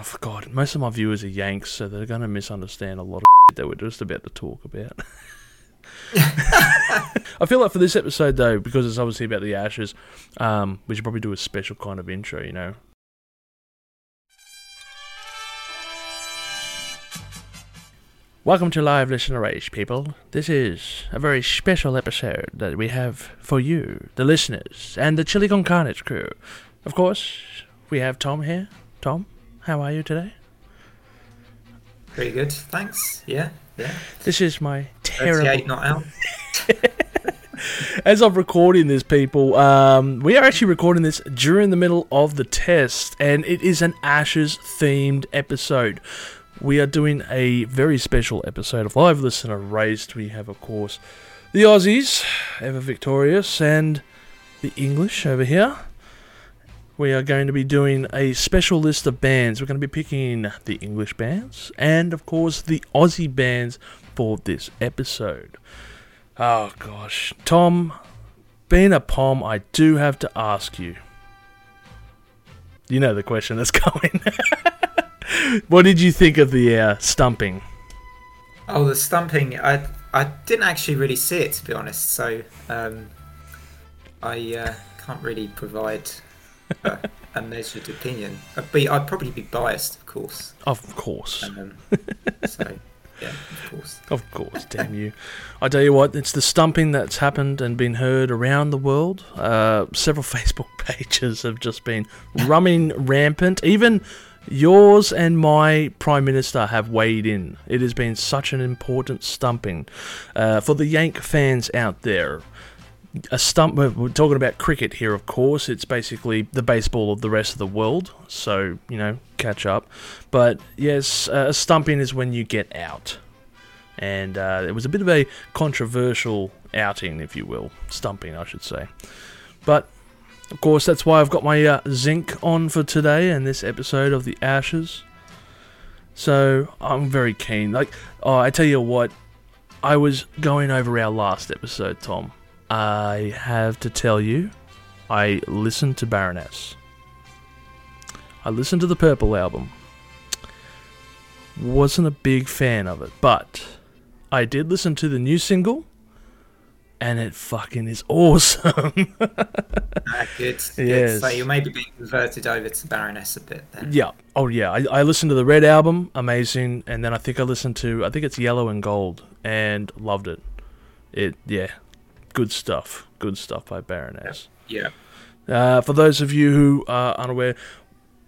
oh God, most of my viewers are Yanks, so they're going to misunderstand a lot of that we're just about to talk about. I feel like for this episode, though, because it's obviously about the Ashes, um, we should probably do a special kind of intro, you know? Welcome to Live Listen Erased, people. This is a very special episode that we have for you, the listeners, and the Chili Con Carnage crew. Of course, we have Tom here. Tom, how are you today? Pretty good, thanks. Yeah, yeah. This is my terrible. 38 not out. As I'm recording this, people, um, we are actually recording this during the middle of the test, and it is an Ashes themed episode. We are doing a very special episode of Live Listen Erased. We have, of course, the Aussies, ever victorious, and the English over here. We are going to be doing a special list of bands. We're going to be picking the English bands and, of course, the Aussie bands for this episode. Oh gosh, Tom, being a pom, I do have to ask you. You know the question that's coming. what did you think of the uh, stumping? Oh, the stumping. I I didn't actually really see it to be honest, so um, I uh, can't really provide a, a measured opinion. I'd, be, I'd probably be biased, of course. Of course. Um, so yeah, of course. Of course, damn you. I tell you what, it's the stumping that's happened and been heard around the world. Uh, several Facebook pages have just been rumming rampant. Even yours and my Prime Minister have weighed in. It has been such an important stumping. Uh, for the Yank fans out there, a stump. We're talking about cricket here, of course. It's basically the baseball of the rest of the world. So you know, catch up. But yes, uh, a stumping is when you get out, and uh, it was a bit of a controversial outing, if you will, stumping, I should say. But of course, that's why I've got my uh, zinc on for today and this episode of the Ashes. So I'm very keen. Like, oh, I tell you what, I was going over our last episode, Tom I have to tell you, I listened to Baroness. I listened to the Purple album. Wasn't a big fan of it, but I did listen to the new single, and it fucking is awesome. ah, good. Yes. Good. So you maybe being converted over to Baroness a bit then. Yeah. Oh yeah. I, I listened to the Red album, amazing, and then I think I listened to I think it's Yellow and Gold, and loved it. It yeah, good stuff. Good stuff by Baroness. Yeah. Uh, for those of you who are unaware,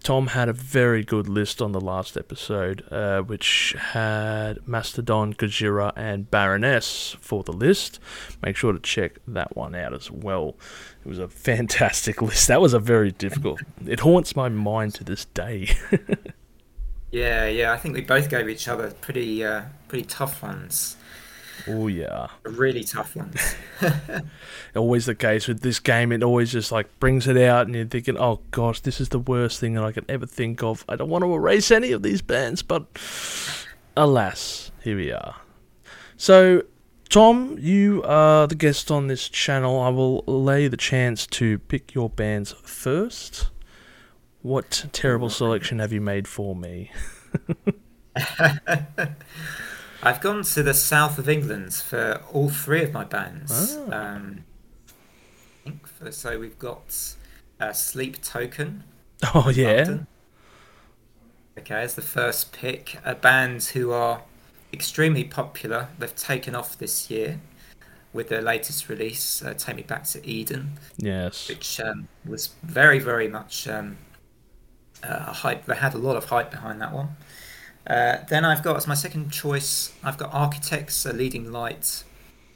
Tom had a very good list on the last episode, uh, which had Mastodon, Gojira, and Baroness for the list. Make sure to check that one out as well. It was a fantastic list. That was a very difficult. it haunts my mind to this day. yeah, yeah. I think we both gave each other pretty, uh, pretty tough ones. Oh yeah, really tough ones. always the case with this game. It always just like brings it out, and you're thinking, "Oh gosh, this is the worst thing that I could ever think of." I don't want to erase any of these bands, but alas, here we are. So, Tom, you are the guest on this channel. I will lay the chance to pick your bands first. What terrible selection have you made for me? I've gone to the south of England for all three of my bands. Oh. Um, for, so we've got uh, Sleep Token. Oh yeah. London. Okay, as the first pick, a band who are extremely popular. They've taken off this year with their latest release, uh, "Take Me Back to Eden." Yes, which um, was very, very much um, uh, hype. They had a lot of hype behind that one. Uh, then I've got as my second choice, I've got Architects, a leading light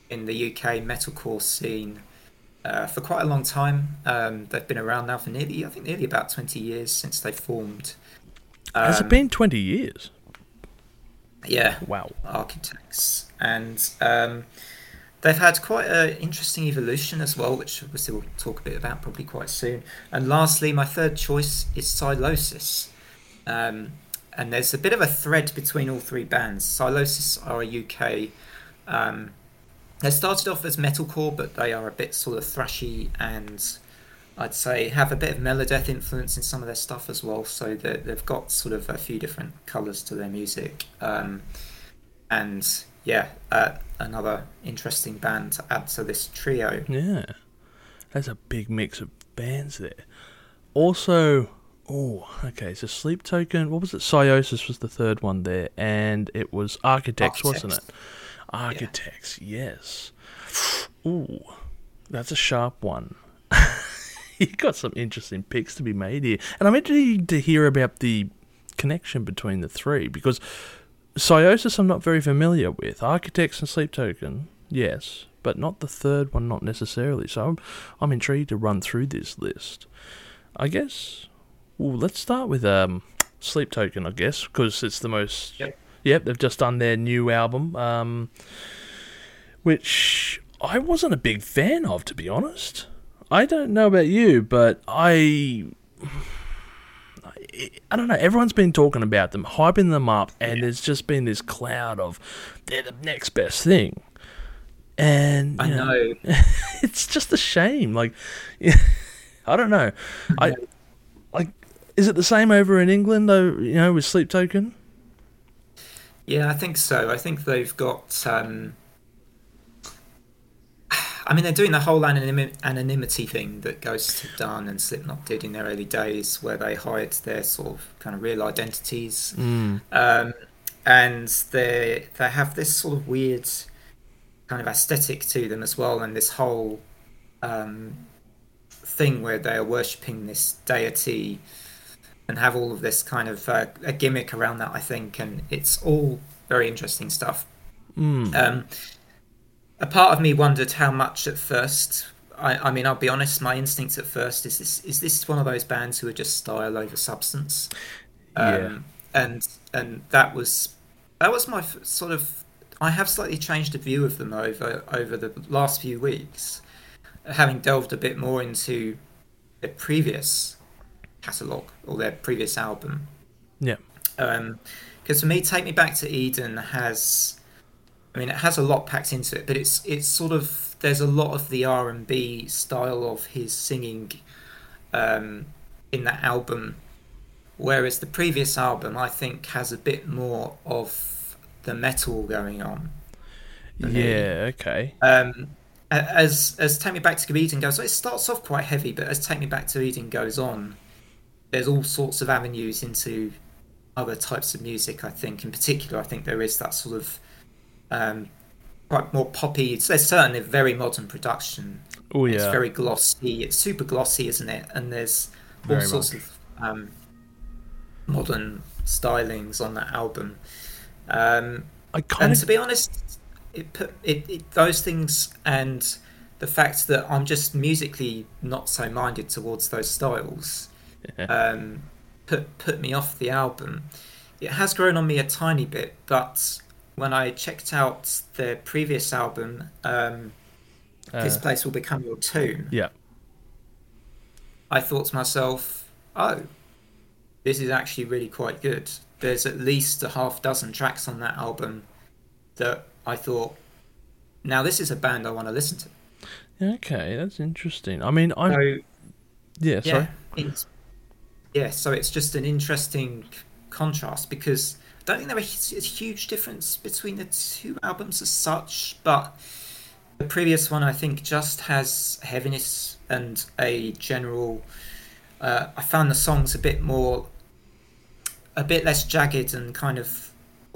in the UK metalcore scene uh, for quite a long time. Um, they've been around now for nearly, I think, nearly about twenty years since they formed. Um, Has it um, been twenty years? Yeah. Wow. Architects, and um, they've had quite an interesting evolution as well, which obviously we'll talk a bit about probably quite soon. And lastly, my third choice is Sylosis. Um, and there's a bit of a thread between all three bands. Sylosis are a UK. Um, they started off as metalcore, but they are a bit sort of thrashy and I'd say have a bit of Melodeath influence in some of their stuff as well. So they've got sort of a few different colours to their music. Um, and yeah, uh, another interesting band to add to this trio. Yeah, that's a big mix of bands there. Also, oh, okay, so Sleep Token. What was it? Sylosis was the third one there, and it was Architects, wasn't it? Architects, yes. Ooh, that's a sharp one. you got some interesting picks to be made here, and I'm interested to hear about the connection between the three because Sylosis I'm not very familiar with. Architects and Sleep Token, yes, but not the third one, not necessarily. So I'm, I'm intrigued to run through this list. I guess. Well, let's start with um, Sleep Token, I guess, because it's the most. Yep. Yep, they've just done their new album, um, which I wasn't a big fan of, to be honest. I don't know about you, but I. I don't know. Everyone's been talking about them, hyping them up, and Yeah. there's just been this cloud of they're the next best thing. And I you know. it's just a shame. Like, I don't know. I like. Is it the same over in England though? You know, with Sleep Token. Yeah, I think so. I think they've got. Um, I mean, they're doing the whole anonym- anonymity thing that Ghost have done and Slipknot did in their early days, where they hide their sort of kind of real identities. Mm. Um, and they they have this sort of weird kind of aesthetic to them as well, and this whole um, thing where they are worshipping this deity and have all of this kind of uh, a gimmick around that. I think, and it's all very interesting stuff. Mm. Um, a part of me wondered how much at first. I, I mean, I'll be honest. My instinct at first is this: is this one of those bands who are just style over substance? Um, Yeah. And and that was that was my f- sort of. I have slightly changed the view of them over over the last few weeks, having delved a bit more into the previous catalogue or their previous album. Yeah. Because for me, Take Me Back to Eden has, I mean, it has a lot packed into it, but it's it's sort of there's a lot of the R and B style of his singing um, in that album, whereas the previous album I think has a bit more of the metal going on. Yeah. Okay. Um, as as Take Me Back to Eden goes, it starts off quite heavy, but as Take Me Back to Eden goes on, there's all sorts of avenues into other types of music. I think, in particular, I think there is that sort of um, quite more poppy. It's, there's certainly very modern production. Oh yeah. It's very glossy. It's super glossy, isn't it? And there's all Very sorts of um, modern stylings on that album. Um, I kind and of. to be honest, it put it, it those things and the fact that I'm just musically not so minded towards those styles um, put put me off the album. It has grown on me a tiny bit, but when I checked out the previous album, um, "This uh, Place Will Become Your Tomb," yeah. I thought to myself, "Oh, this is actually really quite good." There's at least a half dozen tracks on that album that I thought, now this is a band I want to listen to. Okay, that's interesting. I mean, I'm. So yeah. Sorry. yeah, it's, yeah. So it's just an interesting contrast because I don't think there was a huge difference between the two albums as such, but the previous one I think just has heaviness and a general. Uh, I found the songs a bit more, a bit less jagged and kind of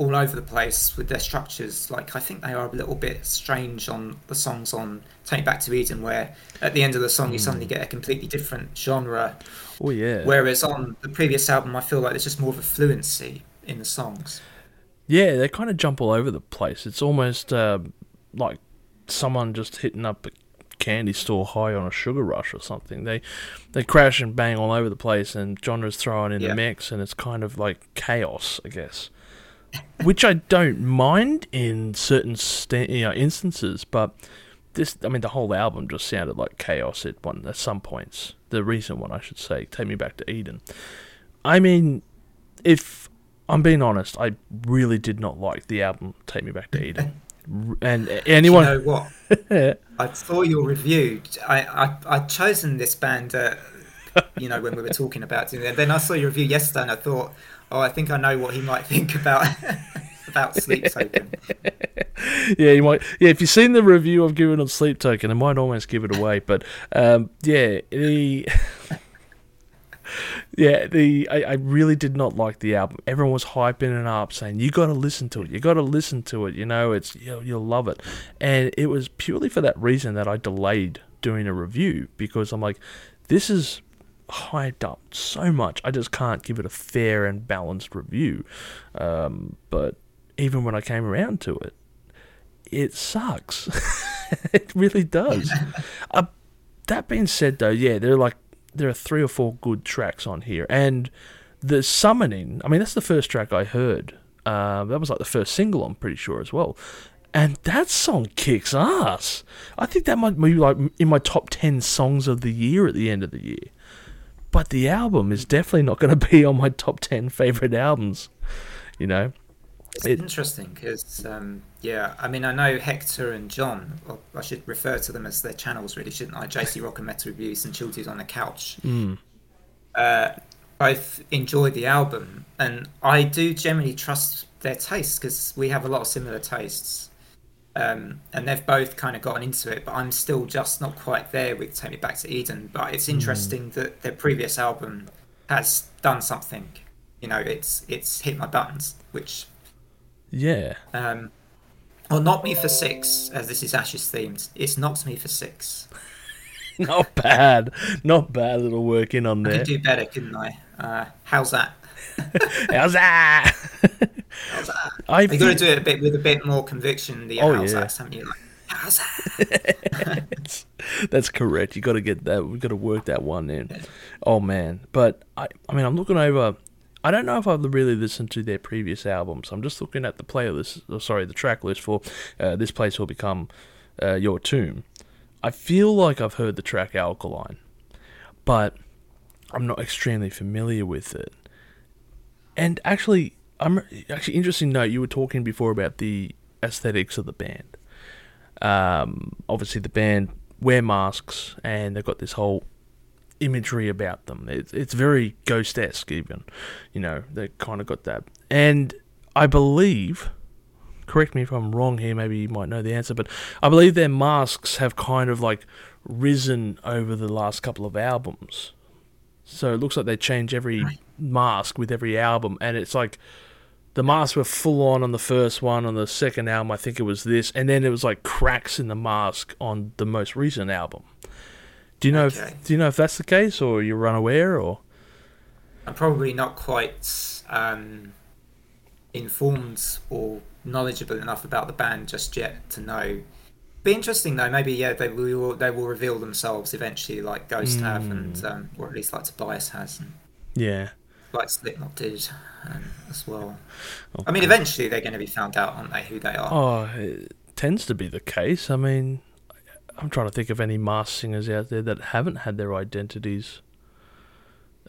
all over the place with their structures. Like I think they are a little bit strange on the songs on Take Back to Eden, where at the end of the song you suddenly get a completely different genre. Oh yeah. Whereas on the previous album, I feel like there's just more of a fluency in the songs. Yeah, they kind of jump all over the place. It's almost uh, like someone just hitting up a candy store high on a sugar rush or something. They they crash and bang all over the place, and genres thrown in Yeah. the mix, and it's kind of like chaos, I guess. Which I don't mind in certain sta- you know, instances, but this, I mean, the whole album just sounded like chaos at one at some points. The recent one, I should say, "Take Me Back to Eden." I mean, if I'm being honest, I really did not like the album "Take Me Back to Eden." And anyone, You know what? I saw your review. I, I I'd chosen this band, uh, you know, when we were talking about it. And then I saw your review yesterday, and I thought, oh, I think I know what he might think about about Sleep Token. yeah, you might. Yeah, if you've seen the review I've given on Sleep Token, I might almost give it away. But um, yeah, the yeah, the I, I really did not like the album. Everyone was hyping it up, saying you got to listen to it. You got to listen to it. You know, it's you'll, you'll love it. And it was purely for that reason that I delayed doing a review because I'm like, this is hyped up so much. I just can't give it a fair and balanced review. Um, but even when I came around to it, it sucks. it really does. uh, that being said, though, yeah, they're like there are three or four good tracks on here, and the summoning. I mean, that's the first track I heard. Uh, that was like the first single, I'm pretty sure as well. And that song kicks ass. I think that might be like in my top ten songs of the year at the end of the year. But the album is definitely not going to be on my top ten favorite albums. You know, it's it, interesting because um, yeah, I mean I know Hector and John. I should refer to them as their channels, really, shouldn't I? JC Rock and Meta Reviews and Chilties on the Couch. Mm. Uh, both enjoyed the album, and I do generally trust their tastes because we have a lot of similar tastes. Um, and they've both kind of gotten into it, but I'm still just not quite there with Take Me Back to Eden. But it's hmm. interesting mm. that their previous album has done something. You know, it's it's hit my buttons, which yeah. Um, well, knock me for six, as this is Ashes themed. It's knocked me for six. not bad, not bad. Little work in on there. I could do better, couldn't I? Uh, how's that? how's that? how's that? I you got to do it a bit with a bit more conviction. The oh, yeah. Something like. How's that? That's correct. You got to get that. We've got to work that one in. Oh man, but I, I mean, I'm looking over I don't know if I've really listened to their previous albums. I'm just looking at the playlist, oh, sorry, the track list for uh, This Place Will Become uh, Your Tomb. I feel like I've heard the track Alkaline, but I'm not extremely familiar with it. And actually, I'm actually interesting note. You were talking before about the aesthetics of the band. Um, obviously, the band wear masks, and they've got this whole imagery about them. It's it's very ghost esque, even. You know, they kind of got that. And I believe, correct me if I'm wrong here, maybe you might know the answer, but I believe their masks have kind of like risen over the last couple of albums. So it looks like they change every mask with every album, and it's like the masks were full on on the first one. On the second album, I think it was this, and then it was like cracks in the mask on the most recent album. Do you know okay. if do you know if that's the case, or you're unaware, or? I'm probably not quite um, informed or knowledgeable enough about the band just yet to know. Be interesting though. Maybe yeah, they will they will reveal themselves eventually, like Ghost mm. have, and hmm. um, or at least like Tobias has. And, yeah. Like Slipknot did um, as well. Okay. I mean, eventually they're going to be found out, aren't they? Who they are. Oh, it tends to be the case. I mean, I'm trying to think of any masked singers out there that haven't had their identities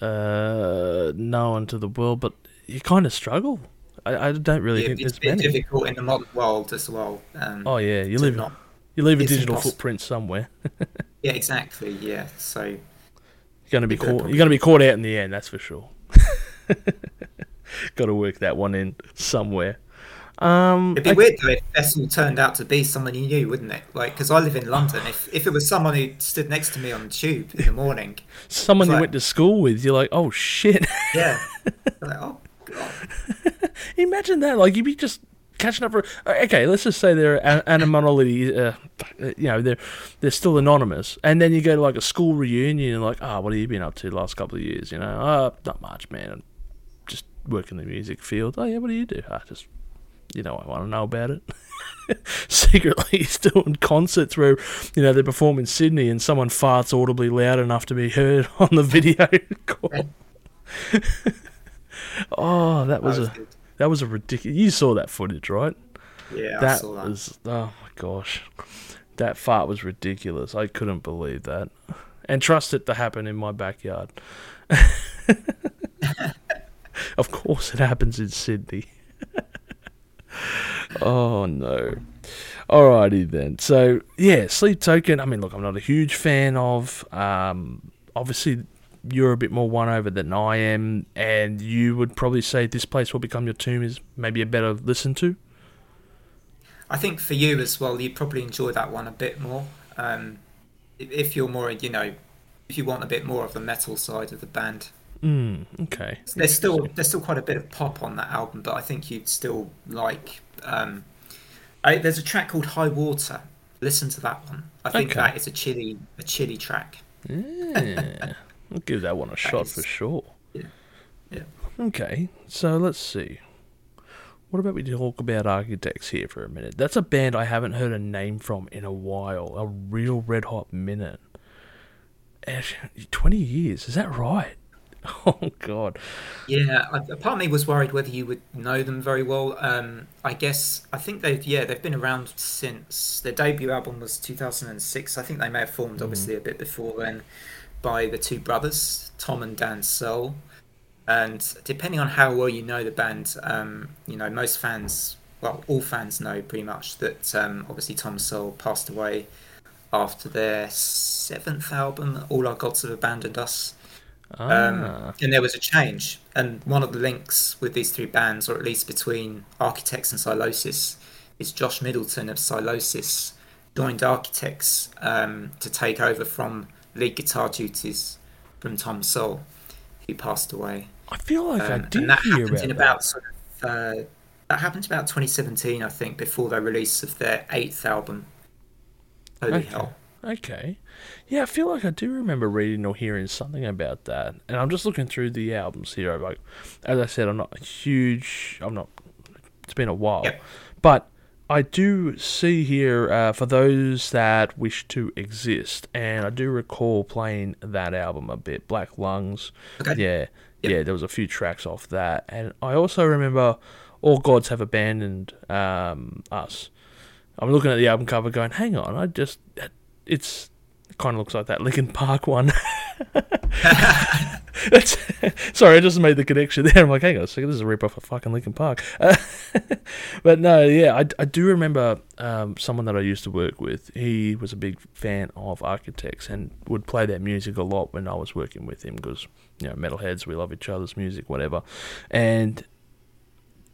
uh, known to the world, but you kind of struggle. I, I don't really yeah, think it's there's many. difficult in the modern world as well. Um, oh yeah, you leave not, you leave a digital impossible. footprint somewhere. yeah, exactly. Yeah, so you're gonna be caught. You're gonna be caught out in the end. That's for sure. Got to work that one in somewhere. Um, It'd be I, weird though if Vessel turned out to be someone you knew, wouldn't it? Like, because I live in London. If if it was someone who stood next to me on the tube in the morning, someone you like, went to school with, you're like, oh shit. Yeah. like, oh god. Imagine that. Like, you'd be just catching up for. Okay, let's just say they're anonymity. Uh, you know, they're they're still anonymous, and then you go to like a school reunion, and like, ah, oh, what have you been up to the last couple of years? You know, oh, not much, man. Just working in the music field. Oh yeah, what do you do? I ah, just you know, I want to know about it. Secretly, he's doing concerts where, you know, they perform in Sydney and someone farts audibly loud enough to be heard on the video call. oh, that was, that was a good. That was a ridiculous. You saw that footage, right? Yeah, that, that was. Oh my gosh, that fart was ridiculous. I couldn't believe that, and trust it to happen in my backyard. of course, it happens in Sydney oh no. Alrighty then. So yeah, Sleep Token. I mean, look, I'm not a huge fan of. Um, obviously, you're a bit more won over than I am, and you would probably say this place will become your tomb is maybe a better listen to. I think for you as well, you probably enjoy that one a bit more. Um, if- you're more, you know, if you want a bit more of the metal side of the band, Mm, okay. there's still there's still quite a bit of pop on that album, but I think you'd still like. Um, I, there's a track called High Water. Listen to that one. I think Okay. that is a chilly a chilly track. Yeah. I'll give that one a shot for sure. Yeah. Yeah. Okay, so let's see. What about we talk about Architects here for a minute? That's a band I haven't heard a name from in a while. A real red hot minute. Actually, 20 years, is that right? Oh, God. Yeah, part of me was worried whether you would know them very well. Um, I guess I think they've yeah they've been around since their debut album was 2006. I think they may have formed obviously a bit before then by the two brothers Tom and Dan Searle. And depending on how well you know the band, um, you know most fans, well all fans know pretty much that um, obviously Tom Searle passed away after their seventh album, All Our Gods Have Abandoned Us. Um, Ah, and there was a change. And one of the links with these three bands, or at least between Architects and Sylosis, is Josh Middleton of Sylosis joined Architects um, to take over from lead guitar duties from Tom Searle, who passed away. I feel like I Um, did and that hear happened about in that. about sort of uh, that happened about 2017, I think, before the release of their eighth album, Holy Okay. Hell. Okay. Yeah, I feel like I do remember reading or hearing something about that. And I'm just looking through the albums here. Like, as I said, I'm not a huge. I'm not. It's been a while, Yep. but I do see here uh, for those that wish to exist, and I do recall playing that album a bit. Black Lungs. Okay. Yeah, Yep. yeah. There was a few tracks off that, and I also remember All Gods Have Abandoned um, Us. I'm looking at the album cover, going, "Hang on, I just it's it kind of looks like that Linkin Park one." Sorry, I just made the connection there. I'm like, hang on a second, this is a rip off of fucking Linkin Park. Uh, but no, yeah, I, I do remember um, someone that I used to work with. He was a big fan of Architects and would play their music a lot when I was working with him because, you know, metalheads, we love each other's music, whatever. And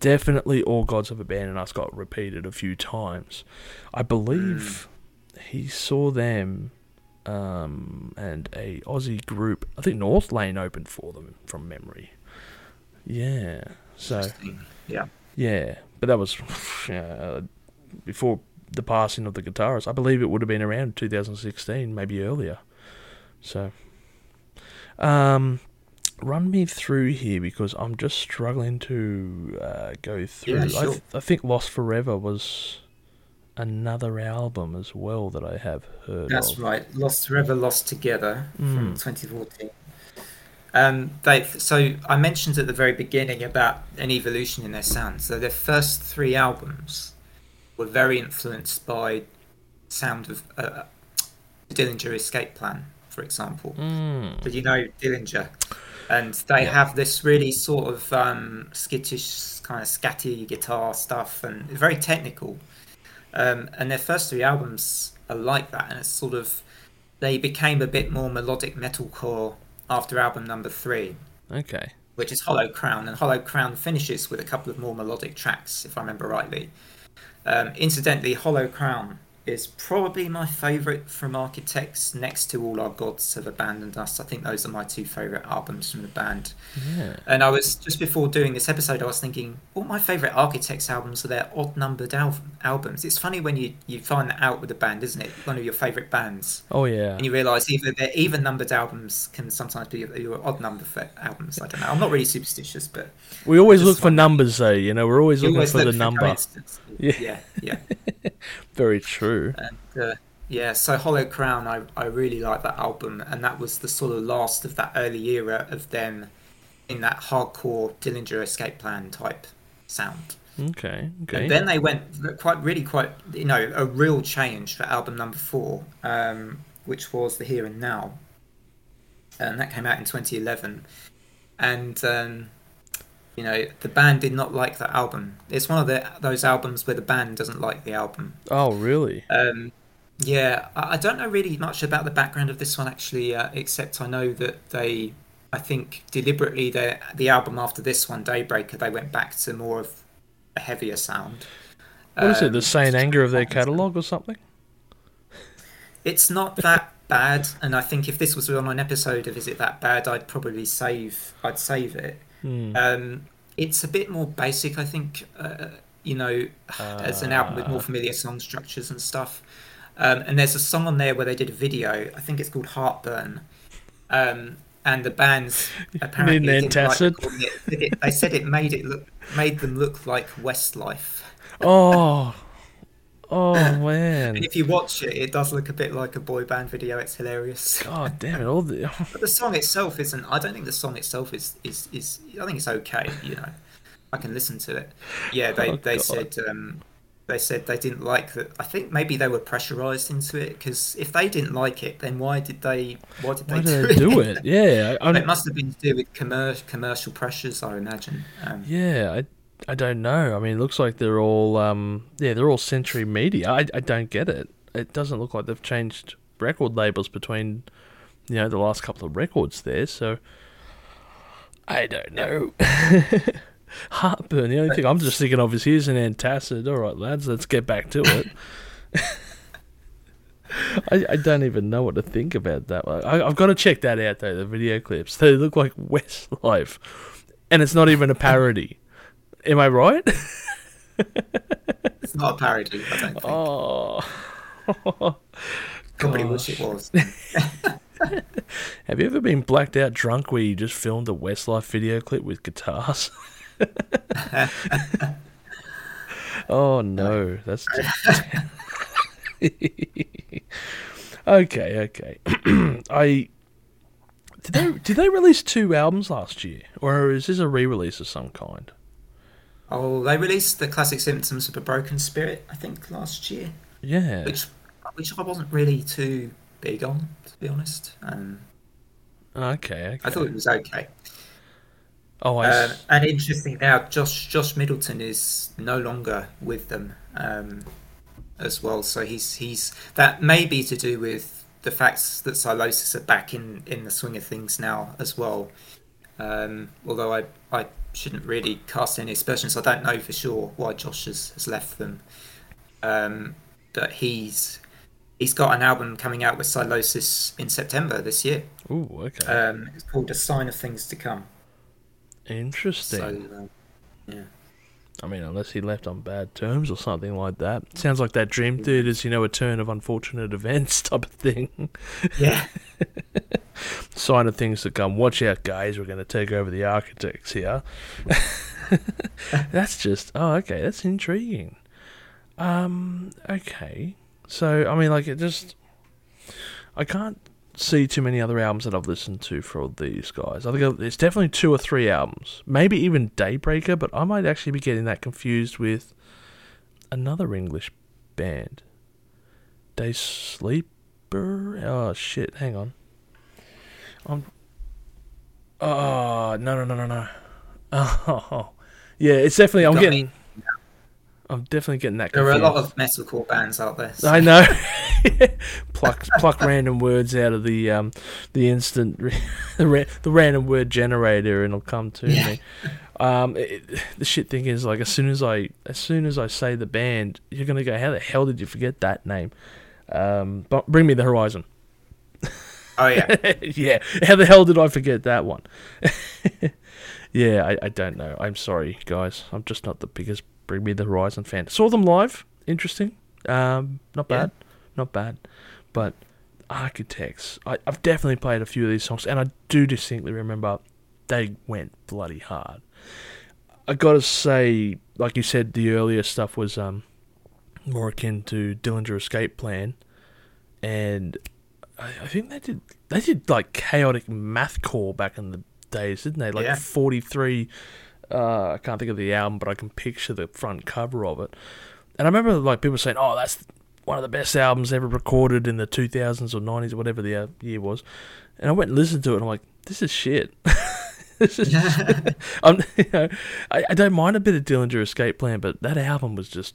definitely All Gods Have Abandoned Us got repeated a few times. I believe he saw them um, and a Aussie group. I think North Lane opened for them from memory. Yeah. So Yeah. yeah, but that was uh, before the passing of the guitarist. I believe it would have been around 2016, maybe earlier. So, um, run me through here because I'm just struggling to uh, go through. Yeah, I, sure. th- I think Lost Forever was another album as well that I have heard That's of. right. Lost Forever, Lost Together from Mm. 2014. Um, they so I mentioned at the very beginning about an evolution in their sound. So their first three albums were very influenced by sound of uh, Dillinger Escape Plan, for example. Mm. Did you know Dillinger? And they Yeah. have this really sort of um, skittish kind of scatty guitar stuff and very technical. Um, and their first three albums are like that, and it's sort of they became a bit more melodic metalcore after album number three, Okay. which is Hollow Crown, and Hollow Crown finishes with a couple of more melodic tracks, if I remember rightly. Um, incidentally, Hollow Crown is probably my favourite from Architects, next to All Our Gods Have Abandoned Us. I think those are my two favourite albums from the band. Yeah. And I was just before doing this episode, I was thinking, all my favourite Architects albums are their odd numbered al- albums. It's funny when you, you find that out with a band, isn't it? One of your favourite bands, Oh yeah. and you realise either their even numbered albums can sometimes be your odd number for albums. I don't know. I'm not really superstitious, but We always look for numbers, though. You know, we're always looking always for look the number. Yeah. yeah, yeah. Very true. And uh, yeah, so Hollow Crown, I, I really like that album, and that was the sort of last of that early era of them in that hardcore Dillinger Escape Plan type sound. Okay. Okay. And then they went quite, really quite, you know, a real change for album number four, um, which was The Here and Now. And that came out in 2011. And um, You know, the band did not like that album. It's one of the those albums where the band doesn't like the album. Oh, really? Um, yeah, I, I don't know really much about the background of this one actually, uh, except I know that they, I think deliberately, the the album after this one, Daybreaker, they went back to more of a heavier sound. What is it? The Um, Saint Anger of their catalogue or something? It's not that bad, and I think if this was on an episode of Is It That Bad, I'd probably save. I'd save it. Hmm. Um, it's a bit more basic, I think. Uh, you know, as an album with Ah. more familiar song structures and stuff. Um, and there's a song on there where they did a video. I think it's called Heartburn. Um, and the band's apparently didn't like it. They said it made it look made them look like Westlife. Oh, oh man! And if you watch it, it does look a bit like a boy band video. It's hilarious. God damn it! All the But the song itself isn't. I don't think the song itself is is is. I think it's okay. You know, I can listen to it. Yeah, they Oh, they God. said um, they said they didn't like that. I think maybe they were pressurized into it because if they didn't like it, then why did they? Why did why they do did they do it? Yeah, it must have been to do with commer- commercial pressures, I imagine. Um, yeah. I I don't know. I mean, it looks like they're all um yeah they're all Century Media. I I don't get it. It doesn't look like they've changed record labels between you know the last couple of records there. So I don't know. Heartburn. The only thing I'm just thinking of is here's an antacid. All right, lads, let's get back to it. I, I don't even know what to think about that one. I, I've got to check that out though. The video clips they look like Westlife, and it's not even a parody. Am I right? It's not a parody. I don't think. Oh, Probably wish it was. have you ever been blacked out drunk where you just filmed a Westlife video clip with guitars? oh no, that's just... okay. Okay, I did they did they release two albums last year, or is this a re-release of some kind? Oh, they released the classic symptoms of a broken spirit. I think last year. Yeah. which which I wasn't really too big on, to be honest. Um, Okay. okay. I thought it was okay. Oh, I. Um, and interesting now, Josh Josh Middleton is no longer with them um, as well. So he's he's that may be to do with the facts that Sylosis are back in in the swing of things now as well. Um, although I I shouldn't really cast any aspersions. I don't know for sure why Josh has, has left them. Um, but he's he's got an album coming out with Sylosis in September this year. Ooh. Okay. Um, it's called A Sign of Things to Come. Interesting. So, uh, yeah. I mean, unless he left on bad terms or something like that. Sounds like that Dream Theater's, you know, a turn of unfortunate events type of thing. Yeah. Sign of things to come. Watch out, guys. We're going to take over the architects here. that's just. Oh, okay. That's intriguing. Um. Okay. So, I mean, like, it just. I can't see too many other albums that I've listened to for these guys. I think it's definitely two or three albums, maybe even Daybreaker, but I might actually be getting that confused with another English band. Day Sleeper. Oh shit! Hang on. I'm. Oh no no no no no. Oh yeah, it's definitely. I'm getting. me. I'm definitely getting that. There are a lot of metalcore bands out there. so- I know. pluck pluck random words out of the um the instant the, ra- the random word generator and it'll come to Yeah. me. Um, it, the shit thing is like as soon as I as soon as I say the band, you're gonna go, how the hell did you forget that name? Um, but bring me the horizon. Oh yeah. yeah, how the hell did I forget that one? yeah, I, I don't know. I'm sorry, guys. I'm just not the biggest Bring Me the Horizon fan. Saw them live. Interesting. Um, not Yeah. bad. Not bad. But Architects, I, I've definitely played a few of these songs, and I do distinctly remember they went bloody hard. I gotta say, like you said, the earlier stuff was um more akin to Dillinger Escape Plan, and I, I think they did they did like chaotic mathcore back in the days, didn't they? Like Yeah. forty three. Uh, I can't think of the album, but I can picture the front cover of it. And I remember like people saying, "Oh, that's one of the best albums ever recorded in the 2000s or 90s or whatever the uh, year was." And I went and listened to it, and I'm like, "This is shit." I'm, you know, I, I don't mind a bit of Dillinger Escape Plan, but that album was just,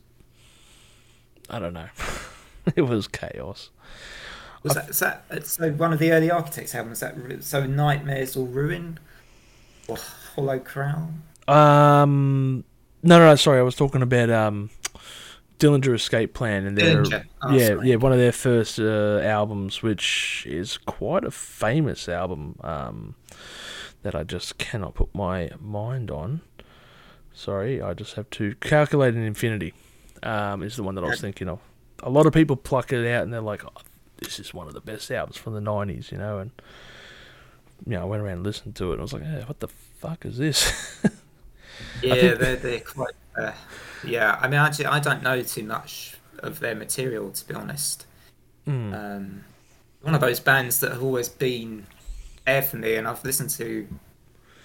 I don't know, it was chaos. Was that, is that so? One of the early Architects albums. That so Nightmares or Ruin or Hollow Crown. Um, no, no, no, sorry, I was talking about um, Dillinger Escape Plan and their. Oh, yeah, sorry. yeah, one of their first uh, albums, which is quite a famous album um, that I just cannot put my mind on. Sorry, I just have to Calculating Infinity. Um, is the one that I was thinking of. A lot of people pluck it out and they're like, oh, "This is one of the best albums from the '90s," you know. And you know, I went around and listened to it, and I was like, hey, "What the fuck is this?" Yeah, think- they're they're quite. Uh, yeah, I mean, actually, I don't know too much of their material to be honest. Hmm. Um, one of those bands that have always been there for me, and I've listened to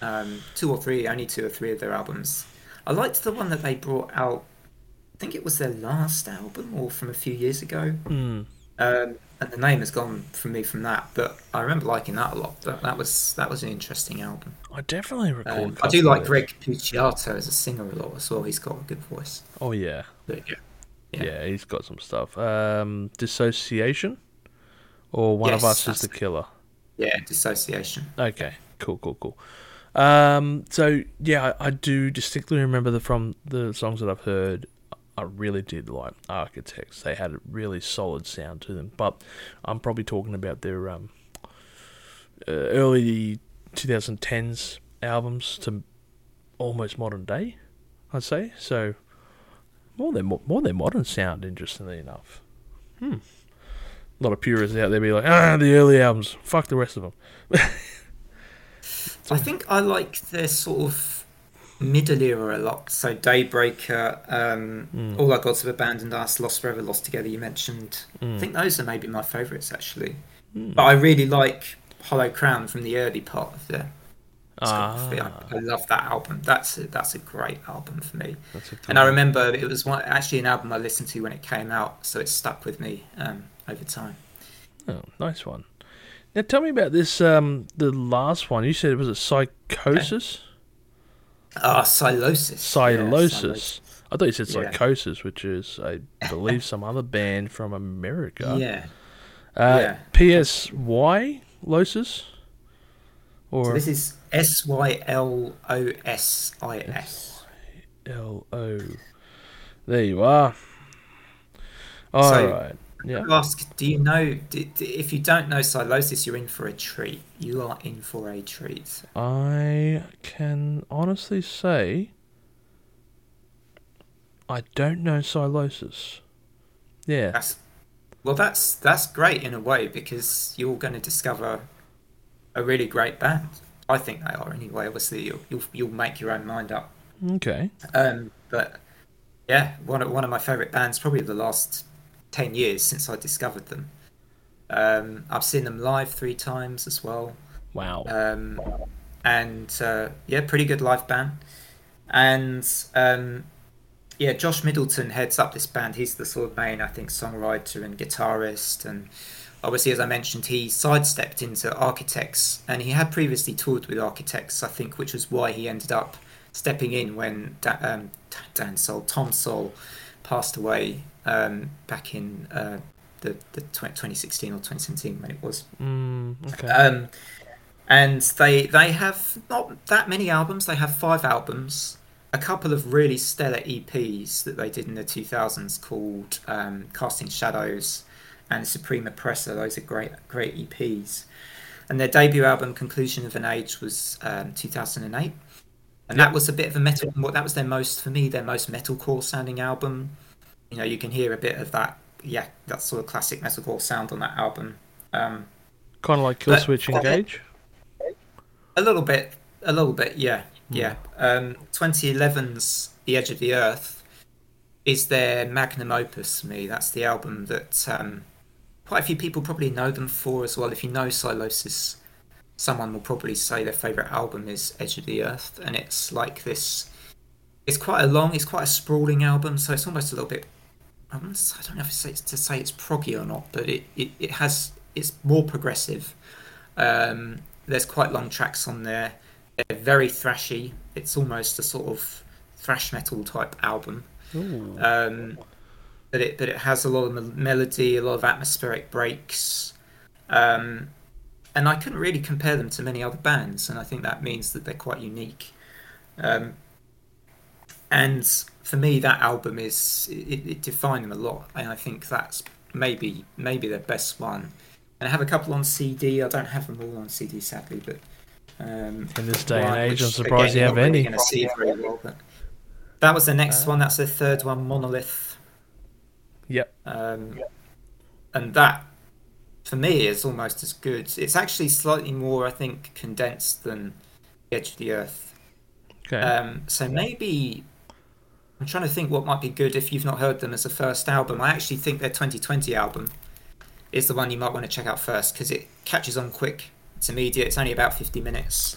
um, two or three, only two or three of their albums. I liked the one that they brought out. I think it was their last album, or from a few years ago. Hmm. Um, and the name has gone from me from that, but I remember liking that a lot. That, that was that was an interesting album. I definitely recall. Um, I do like Greg Puciato as a singer a lot as well. He's got a good voice. Oh yeah. But yeah. yeah, Yeah. he's got some stuff. Um, dissociation, or one of us is the killer. Yeah, Dissociation. Okay, cool, cool, cool. Um, so yeah, I, I do distinctly remember the from the songs that I've heard. I really did like Architects. They had a really solid sound to them. But I'm probably talking about their um, uh, early 2010s albums to almost modern day. I'd say so. More than more than modern sound, interestingly enough. Hmm. A lot of purists out there be like, ah, the early albums. Fuck the rest of them. I think I like their sort of middle era a lot. So Daybreaker, um, Mm. All Our Gods Have Abandoned Us, Lost Forever, Lost Together. You mentioned. Mm. I think those are maybe my favourites actually. Mm. But I really like Hollow Crown from the early part of discography. Ah, I, I love that album. That's a, that's a great album for me. that's a And I remember it was one, actually an album I listened to when it came out, so it stuck with me um, over time. Oh, nice one. Now tell me about this. Um, the last one you said it was a psychosis, Ah, Sylosis. Yeah, Sylosis. I thought you said Yeah. psychosis, which is, I believe, some other band from America. Yeah. Uh, PSY losis, So or this is S Y L O S I S. L O. There you are. All So- right. Yeah. Ask, do you know? if you don't know Sylosis, you're in for a treat. You are in for a treat. I can honestly say I don't know Sylosis. Yeah. That's well, that's that's great in a way because you're going to discover a really great band. I think they are anyway. Obviously, you'll you'll, you'll make your own mind up. Okay. Um, but yeah, one of one of my favourite bands, probably the last ten years since I discovered them. Um, I've seen them live three times as well, Wow. um, and uh, yeah, pretty good live band. And um, yeah, Josh Middleton heads up this band. He's the sort of main, I think, songwriter and guitarist. And obviously, as I mentioned, he sidestepped into Architects, and he had previously toured with Architects, I think, which was why he ended up stepping in when da- um, Dan Searle, Tom Searle, passed away um, back in uh, the the 2016 or 2017 when it was. Mm, okay. Um, and they they have not that many albums. They have five albums, a couple of really stellar EPs that they did in the 2000s called um, Casting Shadows and Supreme Oppressor. Those are great great EPs. And their debut album, Conclusion of an Age, was um, 2008. And that was a bit of a metal. What that was their most for me, their most metalcore sounding album. You know, you can hear a bit of that, yeah, that sort of classic metalcore sound on that album. Um, kind of like Kill but- Switch Engage. A little bit, a little bit, yeah, yeah. Um, 2011's The Edge of the Earth is their magnum opus me. That's the album that um, quite a few people probably know them for as well. If you know Sylosis, someone will probably say their favourite album is Edge of the Earth, and it's like this. It's quite a long, it's quite a sprawling album, so it's almost a little bit. I don't know if it's to say it's proggy or not, but it, it, it has it's more progressive. Um, there's quite long tracks on there. yeah, very thrashy. It's almost a sort of thrash metal type album. Um, but it but it has a lot of melody, a lot of atmospheric breaks, um, and I couldn't really compare them to many other bands, and I think that means that they're quite unique. Um, and for me, that album is it, it defined them a lot, and I think that's maybe maybe their best one. And I have a couple on CD. I don't have them all on CD, sadly, but um, In this day and one age, I'm surprised again, you have you're not really any. gonna see very well, but that was the next one. That's the third one, Monolith. Yep. Um, and that, for me, is almost as good. It's actually slightly more, I think, condensed than Edge of the Earth. Okay. Um, so maybe I'm trying to think what might be good if you've not heard them as a first album. I actually think their 2020 album is the one you might want to check out first because it catches on quick. It's immediate. It's only about 50 minutes.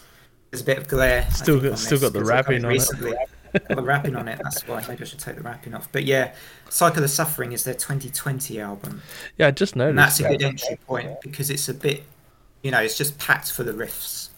There's a bit of glare. Still got- still got the it wrapping on it. recently. got the wrapping on it. That's why maybe I should take the wrapping off. But yeah, Cycle of Suffering is their 2020 album. yeah, I just noticed. And that's a good entry point because it's a bit, you know, it's just packed full of riffs.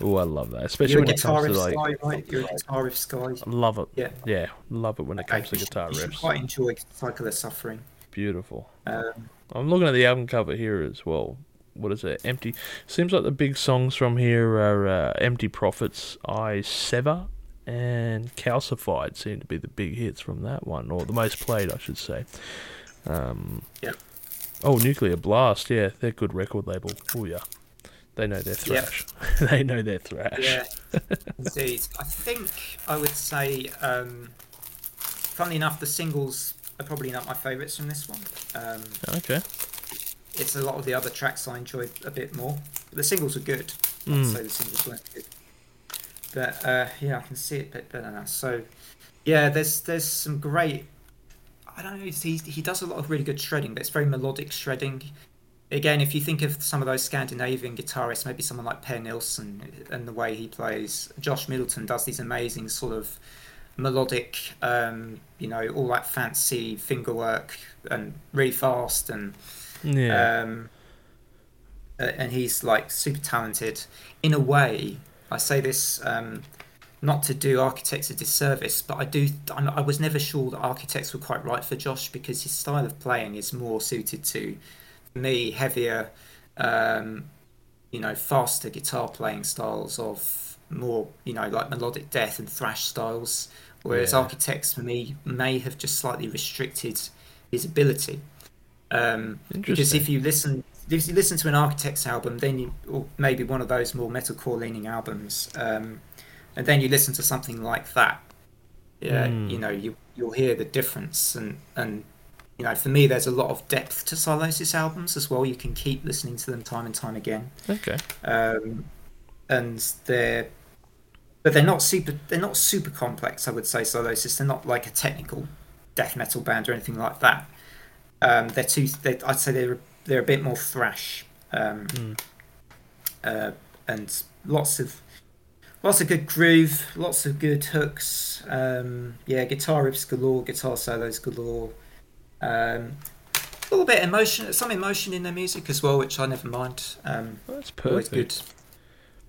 Oh, I love that, especially when it comes to like. guy, right? You're a guitar riff. I love it. Yeah. Yeah, love it when it comes to you should- guitar you riffs. quite enjoy Cycle of Suffering. Beautiful. Um, I'm looking at the album cover here as well. What is it? Empty. Seems like the big songs from here are uh, "Empty Prophets," "I Sever," and "Calcified." Seem to be the big hits from that one, or the most played, I should say. Um, Yep. Oh, Nuclear Blast. Yeah, they're good record label. Oh yeah, they know their Yep. thrash. they know their thrash. yeah, indeed. I think I would say, um, funnily enough, the singles are probably not my favourites from this one. Um, Okay. it's a lot of the other tracks I enjoyed a bit more. The singles are good. I'd Mm. say the singles weren't good. But uh, yeah, I can see it a bit better now. So yeah, there's there's some great. I don't know. He he does a lot of really good shredding, but it's very melodic shredding. Again, if you think of some of those Scandinavian guitarists, maybe someone like Per Nilsson and the way he plays, Josh Middleton does these amazing sort of melodic, um, you know, all that fancy finger work and really fast and Yeah. um, and he's like super talented. In a way, I say this um, not to do architects a disservice, but I do. I was never sure that architects were quite right for Josh because his style of playing is more suited to me, heavier, um, you know, faster guitar playing styles of more, you know, like melodic death and thrash styles. Whereas Yeah. architects, for me, may have just slightly restricted his ability. Um, because if you listen, if you listen to an Architects album, then you, or maybe one of those more metalcore leaning albums, um, and then you listen to something like that, yeah, Mm. you know, you you'll hear the difference, and and you know, for me, there's a lot of depth to Sylosis albums as well. You can keep listening to them time and time again, okay. um, and they're. But they're not super. They're not super complex. I would say Sylosis. They're not like a technical death metal band or anything like that. Um, they're too. They, I'd say they're they're a bit more thrash, um, Mm. uh, and lots of lots of good groove, lots of good hooks. Um, yeah, guitar riffs galore, guitar solos galore. Um, a little bit emotion, some emotion in their music as well, which I never mind. Um, Well, that's perfect. good.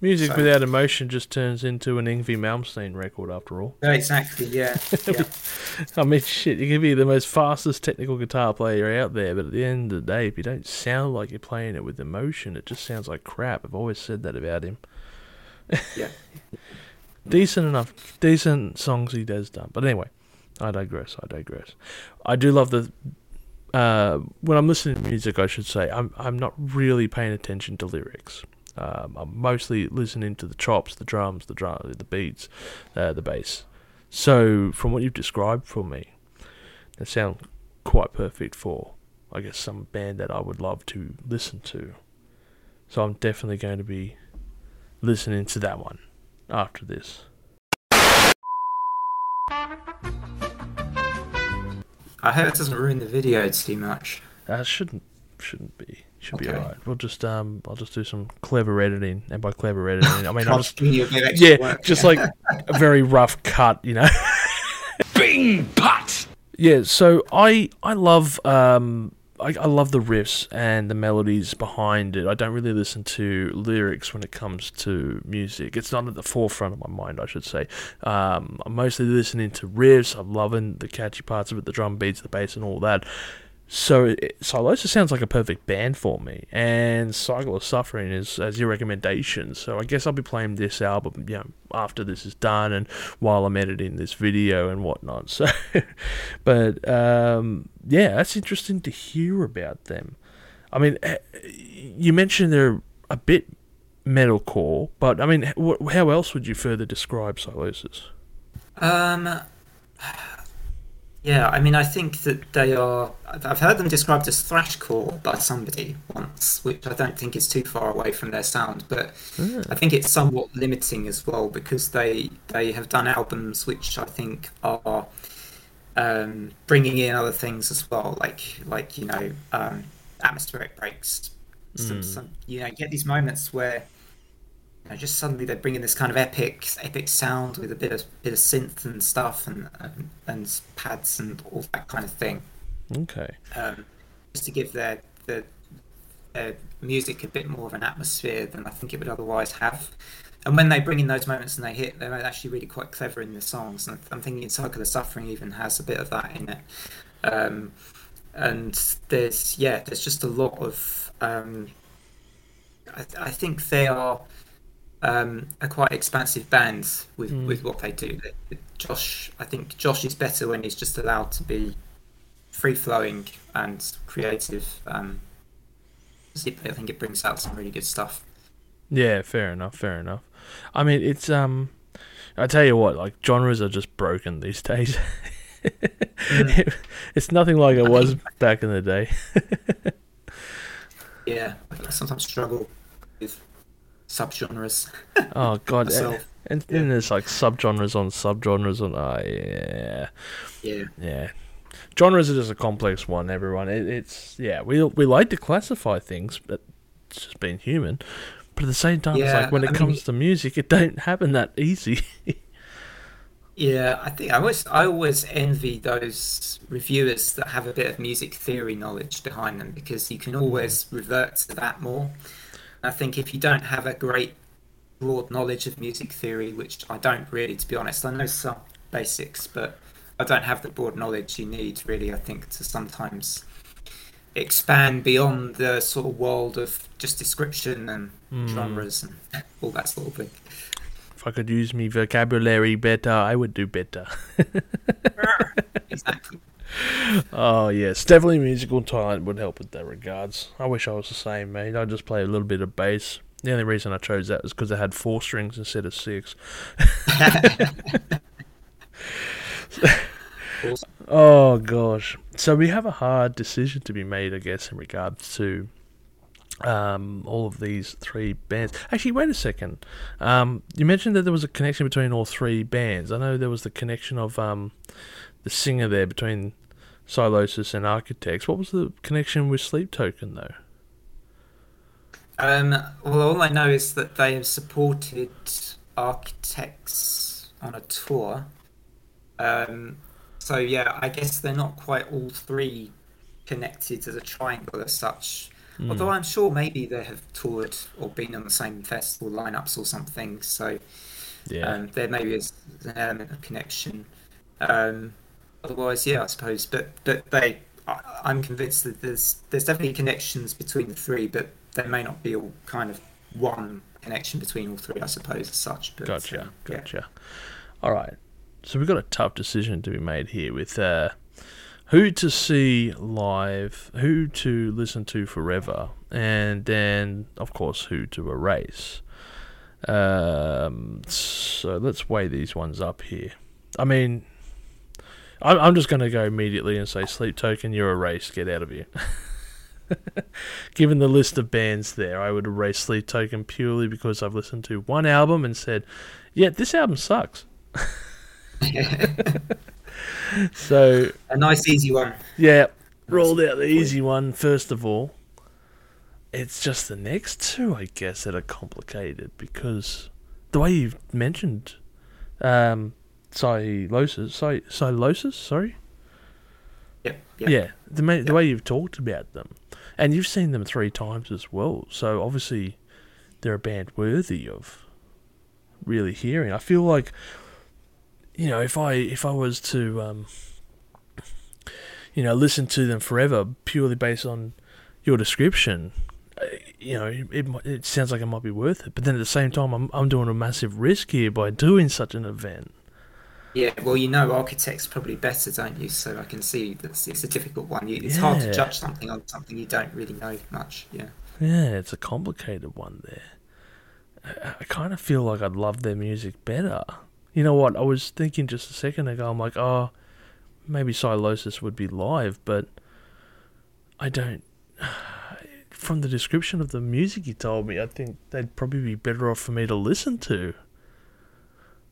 Music So- without emotion just turns into an Yngwie Malmsteen record, after all. Exactly. Yeah. yeah. I mean, shit, you can be the most fastest technical guitar player out there, but at the end of the day, if you don't sound like you're playing it with emotion, it just sounds like crap. I've always said that about him. Yeah. decent enough, decent songs he does done. But anyway, I digress. I digress. I do love the. Uh, when I'm listening to music, I should say I'm I'm not really paying attention to lyrics. Um, I'm mostly listening to the chops, the drums, the drum, the beats, uh, the bass. So, from what you've described for me, they sound quite perfect for, I guess, some band that I would love to listen to. So, I'm definitely going to be listening to that one after this. I hope it doesn't ruin the video too much. That Uh, shouldn't shouldn't be should be alright. We'll just um I'll just do some clever editing, and by clever editing, I mean I'll I'll just give you a bit yeah, work. just like a very rough cut, you know. Bing! Pot! Yeah, so I I love um I, I love the riffs and the melodies behind it. I don't really listen to lyrics when it comes to music. It's not at the forefront of my mind, I should say. Um, I'm mostly listening to riffs. I'm loving the catchy parts of it, the drum beats, the bass, and all that. So it, Sylosis sounds like a perfect band for me, and Cycle of Suffering is as your recommendation. So I guess I'll be playing this album, you know, after this is done and while I'm editing this video and whatnot. So, but um, yeah, that's interesting to hear about them. I mean, eh, you mentioned they're a bit metalcore, but I mean, how else would you further describe Sylosis? Um, yeah, I mean, I think that they are. I've heard them described as thrashcore by somebody once, which I don't think is too far away from their sound. But mm. I think it's somewhat limiting as well because they they have done albums which I think are um, bringing in other things as well, like like you know um, atmospheric breaks. Some, mm. some, you know, you get these moments where you know, just suddenly they're bringing this kind of epic, epic sound with a bit of bit of synth and stuff, and and, and pads and all that kind of thing. Okay. Um, just to give their, their their music a bit more of an atmosphere than I think it would otherwise have. And when they bring in those moments and they hit, they're actually really quite clever in the songs. And I'm thinking Cycle of Suffering even has a bit of that in it. Um, and there's yeah, there's just a lot of. Um, I, I think they are um, a quite expansive bands with, mm. with what they do. Josh, I think Josh is better when he's just allowed to be free flowing and creative. Um, I think it brings out some really good stuff. Yeah, fair enough. Fair enough. I mean, it's um, I tell you what, like genres are just broken these days. mm. it's nothing like it was back in the day. yeah, I sometimes struggle subgenres. oh god, eh, and, and yeah. then there's like subgenres on subgenres on. Oh ah, yeah, yeah, yeah. Genres is just a complex one. Everyone, it, it's yeah. We we like to classify things, but it's just being human. But at the same time, yeah, it's like when it I comes mean, to music, it don't happen that easy. yeah, I think I always I always envy those reviewers that have a bit of music theory knowledge behind them because you can always revert to that more. I think if you don't have a great broad knowledge of music theory, which I don't really, to be honest, I know some basics, but I don't have the broad knowledge you need, really, I think, to sometimes expand beyond the sort of world of just description and mm. genres and all that sort of thing. If I could use my vocabulary better, I would do better. exactly oh yes, definitely musical talent would help with that regards. I wish I was the same, mate. I just play a little bit of bass. The only reason I chose that was because I had four strings instead of six. oh gosh. So we have a hard decision to be made, I guess, in regards to um, all of these three bands. Actually, wait a second. Um, you mentioned that there was a connection between all three bands. I know there was the connection of um, the singer there between Sylosis and Architects. What was the connection with Sleep Token, though? Um, well, all I know is that they have supported Architects on a tour. Um, so, yeah, I guess they're not quite all three connected as a triangle as such. Mm. Although I'm sure maybe they have toured or been on the same festival lineups or something. So, yeah. um, there maybe is an element of connection. Um, otherwise, yeah, I suppose. But but they, I, I'm convinced that there's there's definitely connections between the three, but there may not be all kind of one connection between all three, I suppose, as such. But, gotcha, um, gotcha. Yeah. All right, so we've got a tough decision to be made here with uh, who to see live, who to listen to forever, and then of course who to erase. Um, so let's weigh these ones up here. I mean, I'm, I'm just going to go immediately and say Sleep Token, you're erased. Get out of here. Given the list of bands there, I would erase Sleep Token purely because I've listened to one album and said, yeah, this album sucks. so a nice easy one. Yeah, rolled out the easy one first of all. It's just the next two, I guess, that are complicated because the way you've mentioned um, Sylosis, Sil- Sylosis, sorry. Yep. yep. Yeah, the ma- the way you've talked about them, and you've seen them three times as well. So obviously, they're a band worthy of really hearing. I feel like, you know, if I if I was to, um, you know, listen to them forever purely based on your description, you know, it it sounds like it might be worth it. But then at the same time, I'm I'm doing a massive risk here by doing such an event. Yeah, well, you know, architects probably better, don't you? So I can see that it's a difficult one. You, it's hard to judge something on something you don't really know much. Yeah. Yeah, it's a complicated one there. I, I kind of feel like I'd love their music better. You know what? I was thinking just a second ago, I'm like, oh, maybe Sylosis would be live, but I don't. From the description of the music you told me, I think they'd probably be better off for me to listen to.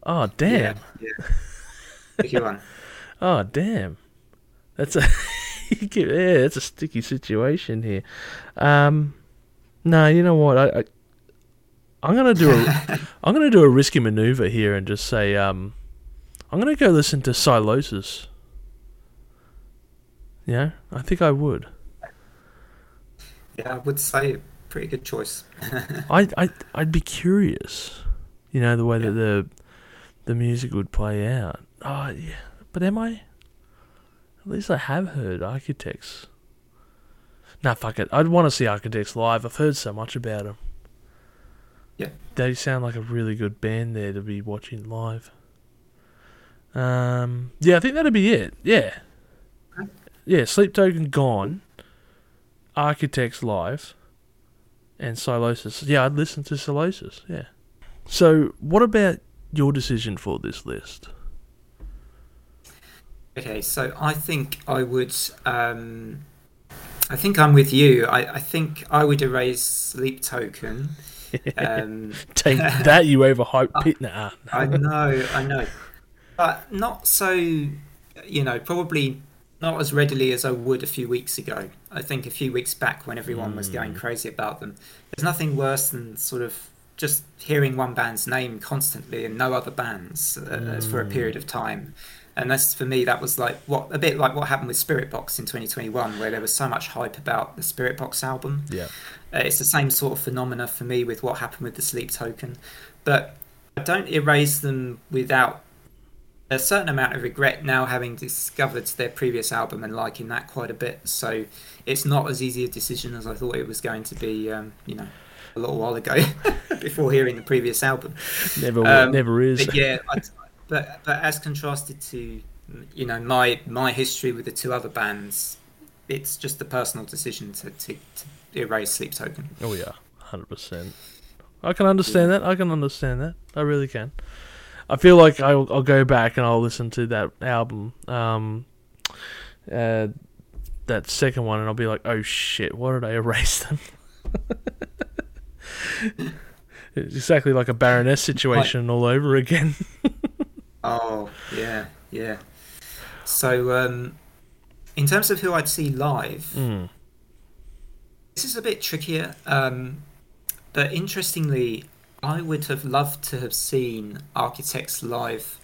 Oh, damn. Yeah. yeah. One. Oh, damn. That's a yeah, that's a sticky situation here. Um, no, you know what? I, I I'm gonna do a I'm gonna do a risky maneuver here and just say um, I'm gonna go listen to Sylosis. Yeah, I think I would. Yeah, I would say pretty good choice. I I I'd be curious, you know, the way that the the music would play out. Oh yeah, but am I? At least I have heard Architects. Nah, fuck it. I'd want to see Architects live. I've heard so much about them. Yeah. They sound like a really good band there to be watching live. Um, yeah, I think that'd be it. Yeah. Yeah, Sleep Token gone. Architects live. And Sylosis. Yeah, I'd listen to Sylosis. Yeah. So, what about your decision for this list? Okay, so I think I would. Um, I think I'm with you. I, I think I would erase Sleep Token. Um, Take that, you overhyped pit. Nah, I know, I know, but not so. You know, probably not as readily as I would a few weeks ago. I think a few weeks back when everyone was going crazy about them. There's nothing worse than sort of just hearing one band's name constantly and no other bands uh, for a period of time. And that's for me. That was like what a bit like what happened with Spiritbox in 2021, where there was so much hype about the Spiritbox album. Yeah. Uh, it's the same sort of phenomena for me with what happened with the Sleep Token, but I don't erase them without a certain amount of regret now having discovered their previous album and liking that quite a bit. So it's not as easy a decision as I thought it was going to be. Um, you know, a little while ago before hearing the previous album. Never, Um, never is. But yeah, I, but but as contrasted to you know my my history with the two other bands, it's just a personal decision to to, to erase Sleep Token. Oh yeah, hundred percent. I can understand that. I can understand that. I really can. I feel like I'll, I'll go back and I'll listen to that album, um, uh, that second one, and I'll be like, "Oh shit, why did I erase them?" it's exactly like a Baroness situation all over again. Oh yeah, yeah. So um, in terms of who I'd see live, Mm. This is a bit trickier, um, but interestingly, I would have loved to have seen Architects live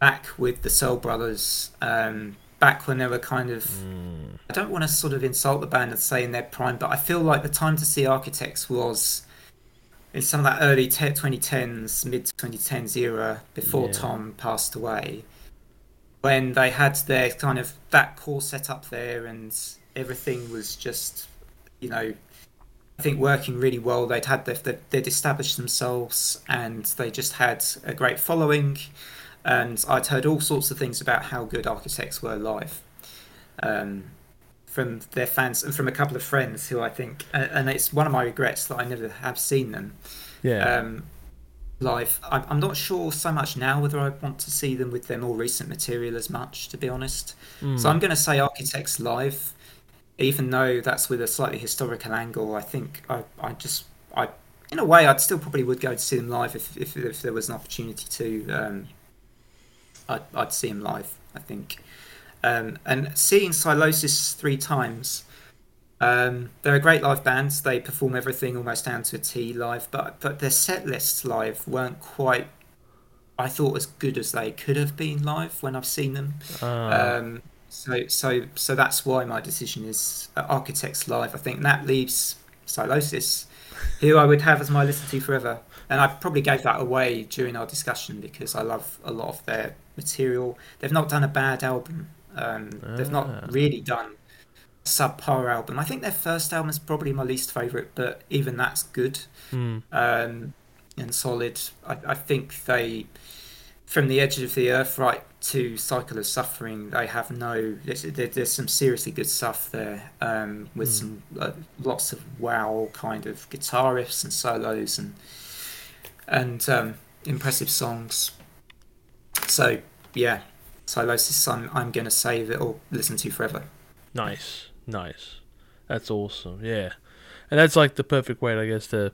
back with the Searle Brothers, um, back when they were kind of. Mm. I don't want to sort of insult the band and say in their prime, but I feel like the time to see Architects was in some of that early te- 2010s, mid 2010s era before Yeah. Tom passed away, when they had their kind of that core set up there and everything was just, you know, I think working really well. They'd had their, they'd established themselves and they just had a great following. And I'd heard all sorts of things about how good Architects were live. Um, from their fans and from a couple of friends who I think, and, it's one of my regrets that I never have seen them Yeah. um, live. I'm, I'm not sure so much now whether I want to see them with their more recent material as much, to be honest. Mm. So I'm going to say Architects live, even though that's with a slightly historical angle. I think I, I just, I, in a way, I'd still probably would go to see them live if, if, if there was an opportunity to. Um, I'd, I'd see them live. I think, um, and seeing Sylosis three times. Um, they're a great live band. They perform everything almost down to a T live, but but their set lists live weren't quite. I thought as good as they could have been live when I've seen them. Ah. Um, So so so that's why my decision is uh, Architects Live. I think that leaves Sylosis, who I would have as my listen to forever. And I probably gave that away during our discussion because I love a lot of their material. They've not done a bad album. Um, They've Ah. not really done a subpar album. I think their first album is probably my least favourite, but even that's good Hmm. um, and solid. I, I think they, from the edge of the earth right to Cycle of Suffering, they have no. There's, there, there's some seriously good stuff there, um, with Hmm. some uh, lots of wow kind of guitar riffs and solos and and um, impressive songs. So yeah, Sylosis, I'm I'm gonna save it or listen to forever. Nice, nice. That's awesome. Yeah, and that's like the perfect way, I guess, to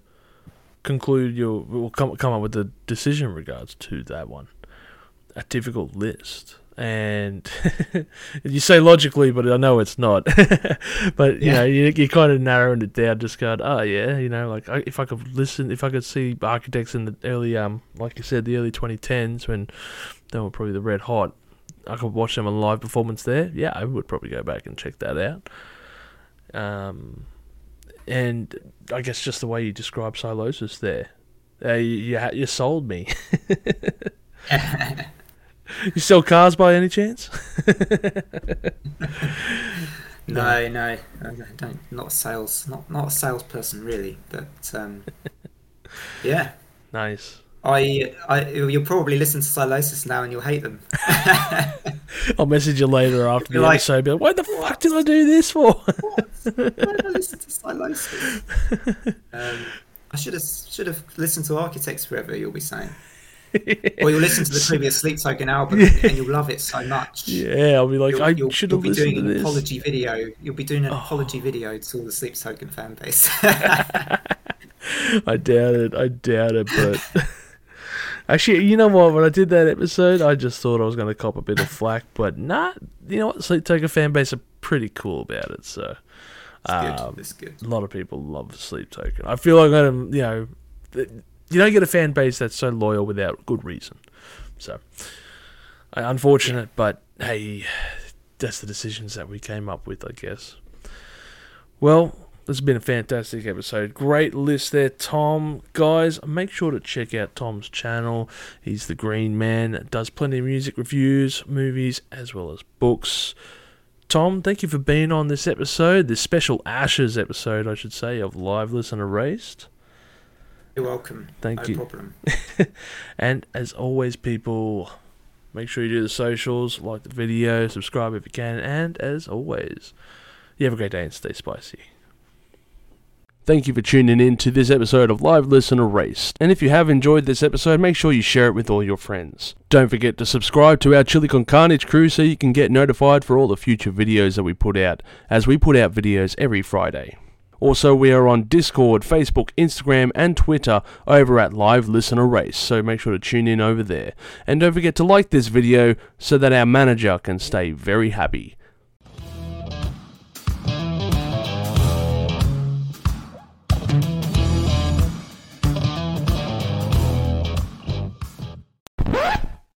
conclude your. We'll come come up with a decision in regards to that one. A difficult list, and you say logically, but I know it's not. but you Yeah. know, you you kind of narrowing it down, just going, oh yeah, you know, like I, if I could listen, if I could see architects in the early, um, like you said, the early 2010s when they were probably the red hot. I could watch them on live performance there. Yeah, I would probably go back and check that out. Um, and I guess just the way you describe Sylosis there, uh, you you, you sold me. you sell cars by any chance? No, no, I don't. Not a sales, not not a salesperson really. But um, yeah, Nice. I, I, you'll probably listen to Sylosis now and you'll hate them. I'll message you later after the like, episode. Be like, what the fuck did I do this for? Why did I listen to Sylosis? Um, I should have should have listened to Architects Forever. You'll be saying, or you'll listen to the previous Sleep Token album and you'll love it so much. yeah, I'll be like, You'll, I you'll- should you'll have be doing to an this. apology video. You'll be doing an Oh. apology video to all the Sleep Token fan base. I doubt it. I doubt it. But actually, you know what? When I did that episode, I just thought I was going to cop a bit of flack. But nah, you know what? Sleep Token fan base are pretty cool about it. So It's Um, good. It's good. a lot of people love Sleep Token. I feel like I'm, you know, you don't get a fan base that's so loyal without good reason. So, uh, unfortunate, but hey, that's the decisions that we came up with, I guess. Well, this has been a fantastic episode. Great list there, Tom. Guys, make sure to check out Tom's channel. He's the Green Man, does plenty of music reviews, movies, as well as books. Tom, thank you for being on this episode, this special Ashes episode, I should say, of Live Listen Erased. You're welcome. Thank no you. problem. And as always, people, make sure you do the socials, like the video, subscribe if you can, and as always, you have a great day and stay spicy. Thank you for tuning in to this episode of Live Listen Erased. And if you have enjoyed this episode, make sure you share it with all your friends. Don't forget to subscribe to our Chili Con Carnage crew so you can get notified for all the future videos that we put out, as we put out videos every Friday. Also, we are on Discord, Facebook, Instagram, and Twitter over at Live Listen Erased, so make sure to tune in over there. And don't forget to like this video so that our manager can stay very happy.